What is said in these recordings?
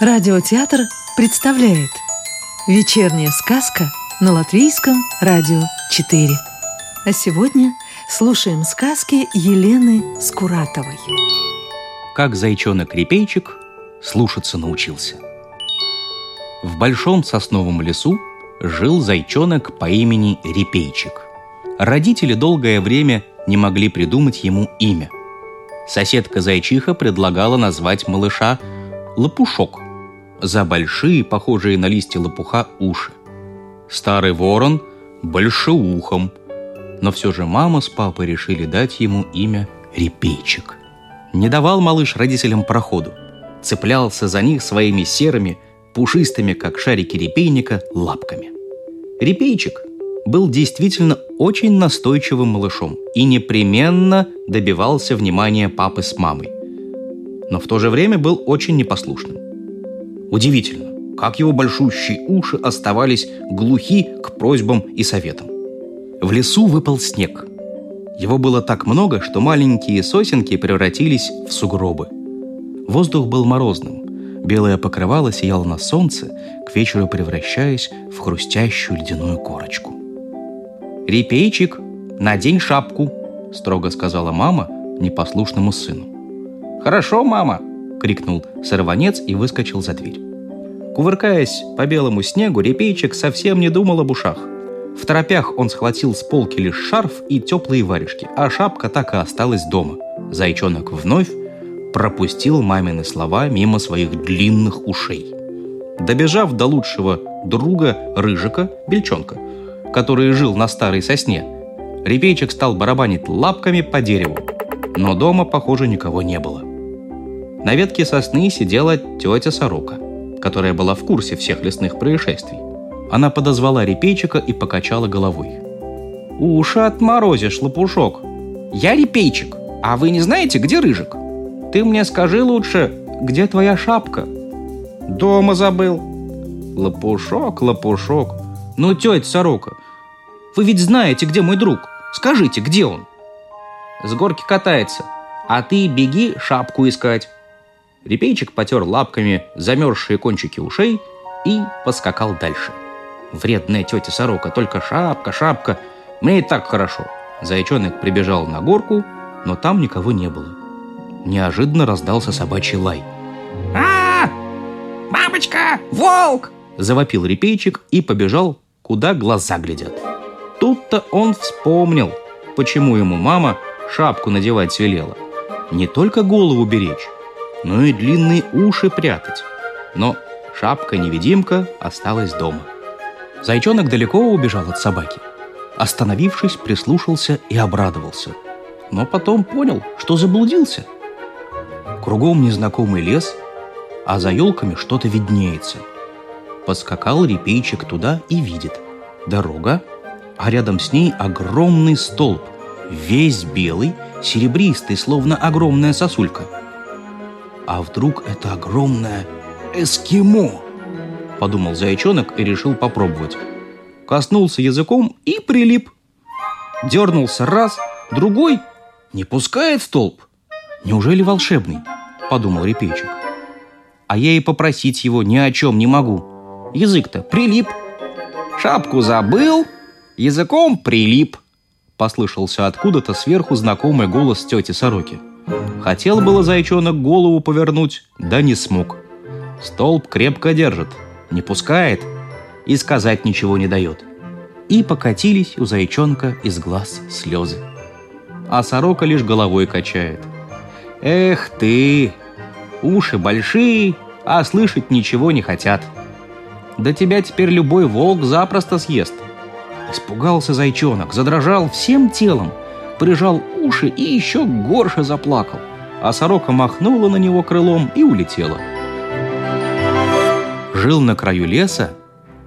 Радиотеатр представляет Вечерняя сказка на Латвийском радио 4 А сегодня слушаем сказки Елены Скуратовой. Как зайчонок-репейчик слушаться научился. В большом сосновом лесу жил зайчонок по имени Репейчик. Родители долгое время не могли придумать ему имя. Соседка зайчиха предлагала назвать малыша Лопушок – за большие, похожие на листья лопуха, уши. Старый ворон – большеухом, но все же мама с папой решили дать ему имя Репейчик. Не давал малыш родителям проходу, цеплялся за них своими серыми, пушистыми, как шарики репейника, лапками. Репейчик был действительно очень настойчивым малышом и непременно добивался внимания папы с мамой. Но в то же время был очень непослушным. Удивительно, как его большущие уши оставались глухи к просьбам и советам. В лесу выпал снег. Его было так много, что маленькие сосенки превратились в сугробы. Воздух был морозным. Белое покрывало сияло на солнце, к вечеру превращаясь в хрустящую ледяную корочку. «Репейчик, надень шапку!» – строго сказала мама непослушному сыну. «Хорошо, мама!» — крикнул сорванец и выскочил за дверь. Кувыркаясь по белому снегу, репейчик совсем не думал об ушах. В торопях он схватил с полки лишь шарф и теплые варежки, а шапка так и осталась дома. Зайчонок вновь пропустил мамины слова мимо своих длинных ушей. Добежав до лучшего друга Рыжика, Бельчонка, который жил на старой сосне, репейчик стал барабанить лапками по дереву. Но дома, похоже, никого не было. На ветке сосны сидела тетя Сорока, которая была в курсе всех лесных происшествий. Она подозвала репейчика и покачала головой. «Уши отморозишь, лопушок. Я репейчик, а вы не знаете, где рыжик? Ты мне скажи лучше, где твоя шапка?» «Дома забыл». «Лопушок, лопушок. Ну, тетя Сорока, вы ведь знаете, где мой друг. Скажите, где он?» «С горки катается, а ты беги шапку искать». Репейчик потер лапками замерзшие кончики ушей и поскакал дальше. Вредная тетя сорока, только шапка, шапка. Мне и так хорошо. Зайчонок прибежал на горку, но там никого не было. Неожиданно раздался собачий лай. а Мамочка! Волк!» Завопил репейчик и побежал, куда глаза глядят. Тут-то он вспомнил, почему ему мама шапку надевать велела. Не только голову беречь, но и длинные уши прятать. Но шапка-невидимка осталась дома. Зайчонок далеко убежал от собаки. Остановившись, прислушался и обрадовался. Но потом понял, что заблудился. Кругом незнакомый лес, а за елками что-то виднеется. Подскакал репейчик туда и видит. Дорога, а рядом с ней огромный столб, весь белый, серебристый, словно огромная сосулька – а вдруг это огромное эскимо? Подумал зайчонок и решил попробовать. Коснулся языком и прилип. Дернулся раз, другой. Не пускает столб. Неужели волшебный? Подумал репейчик. А я и попросить его ни о чем не могу. Язык-то прилип. Шапку забыл, языком прилип. Послышался откуда-то сверху знакомый голос тети Сороки. Хотел было зайчонок голову повернуть, да не смог. Столб крепко держит, не пускает и сказать ничего не дает. И покатились у зайчонка из глаз слезы. А сорока лишь головой качает. Эх ты, уши большие, а слышать ничего не хотят. Да тебя теперь любой волк запросто съест. Испугался зайчонок, задрожал всем телом – прижал уши и еще горше заплакал, а сорока махнула на него крылом и улетела. Жил на краю леса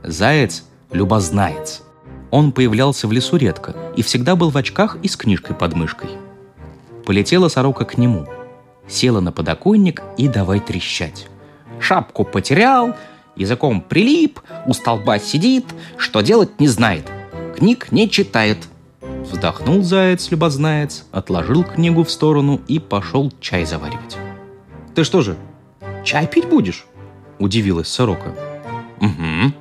заяц-любознаец. Он появлялся в лесу редко и всегда был в очках и с книжкой под мышкой. Полетела сорока к нему, села на подоконник и давай трещать. Шапку потерял, языком прилип, у столба сидит, что делать не знает, книг не читает – Вздохнул заяц-любознаец, отложил книгу в сторону и пошел чай заваривать. «Ты что же, чай пить будешь?» Удивилась сорока. Угу.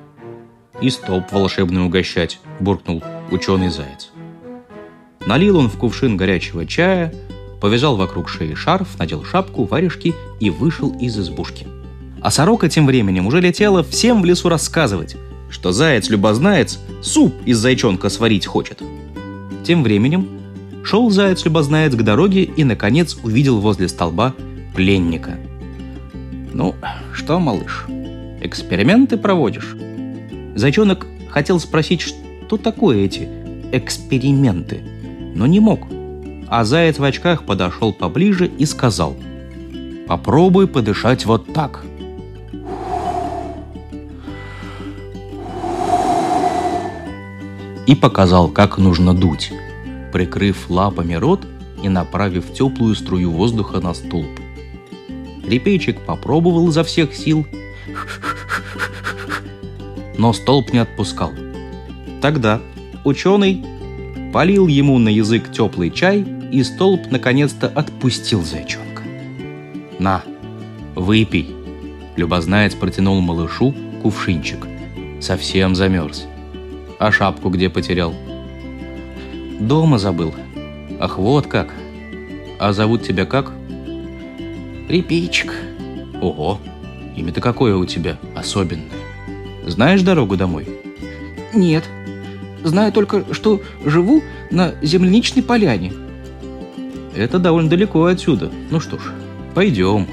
И столб волшебный угощать, буркнул ученый заяц. Налил он в кувшин горячего чая, повязал вокруг шеи шарф, надел шапку, варежки и вышел из избушки. А сорока тем временем уже летела всем в лесу рассказывать, что заяц-любознаяц суп из зайчонка сварить хочет. Тем временем шел заяц-любознаяц к дороге и, наконец, увидел возле столба пленника. «Ну, что, малыш, эксперименты проводишь?» Зайчонок хотел спросить, что такое эти эксперименты, но не мог. А заяц в очках подошел поближе и сказал, «Попробуй подышать вот так». И показал, как нужно дуть, прикрыв лапами рот и направив теплую струю воздуха на столб. Репейчик попробовал изо всех сил, но столб не отпускал. Тогда ученый полил ему на язык теплый чай, и столб наконец-то отпустил зайчонка. «На, выпей!» Любознаяц протянул малышу кувшинчик. Совсем замерз. А шапку где потерял? Дома забыл. Ах, вот как. А зовут тебя как? Репейчик. Ого, имя-то какое у тебя особенное. Знаешь дорогу домой? Нет. Знаю только, что живу на земляничной поляне. Это довольно далеко отсюда. Ну что ж, пойдем.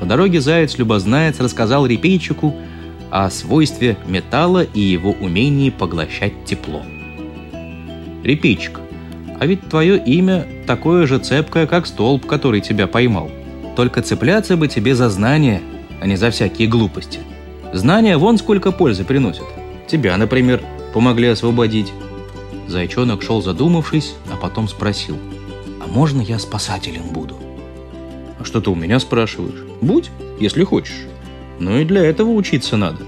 По дороге заяц-любознаяц рассказал репейчику о свойстве металла и его умении поглощать тепло. Репейчик, а ведь твое имя такое же цепкое, как столб, который тебя поймал. Только цепляться бы тебе за знания, а не за всякие глупости. Знания вон сколько пользы приносят. Тебя, например, помогли освободить. Зайчонок шел задумавшись, а потом спросил. А можно я спасателем буду? А что ты у меня спрашиваешь? Будь, если хочешь. Но и для этого учиться надо.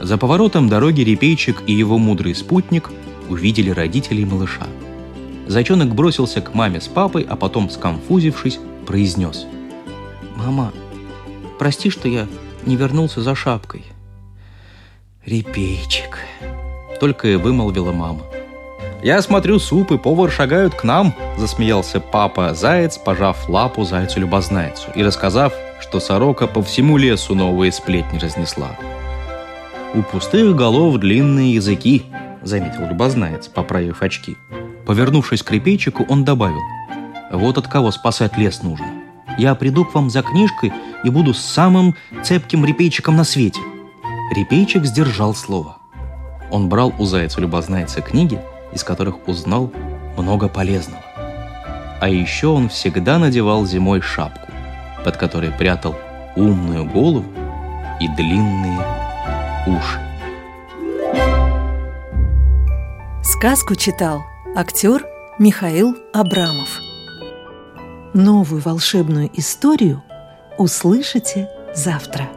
За поворотом дороги Репейчик и его мудрый спутник увидели родителей малыша. Зайчонок бросился к маме с папой, а потом, сконфузившись, произнес. «Мама, прости, что я не вернулся за шапкой. «Репейчик», — только и вымолвила мама. «Я смотрю, суп и повар шагают к нам», — засмеялся папа-заяц, пожав лапу зайцу-любознайцу и рассказав, что сорока по всему лесу новые сплетни разнесла. «У пустых голов длинные языки», — заметил любознайец, поправив очки. Повернувшись к репейчику, он добавил, «Вот от кого спасать лес нужно. Я приду к вам за книжкой и буду самым цепким репейчиком на свете». Репейчик сдержал слово. Он брал у зайца-любознайца книги, из которых узнал много полезного. А еще он всегда надевал зимой шапку, под которой прятал умную голову и длинные уши. Сказку читал актер Михаил Абрамов. Новую волшебную историю услышите завтра.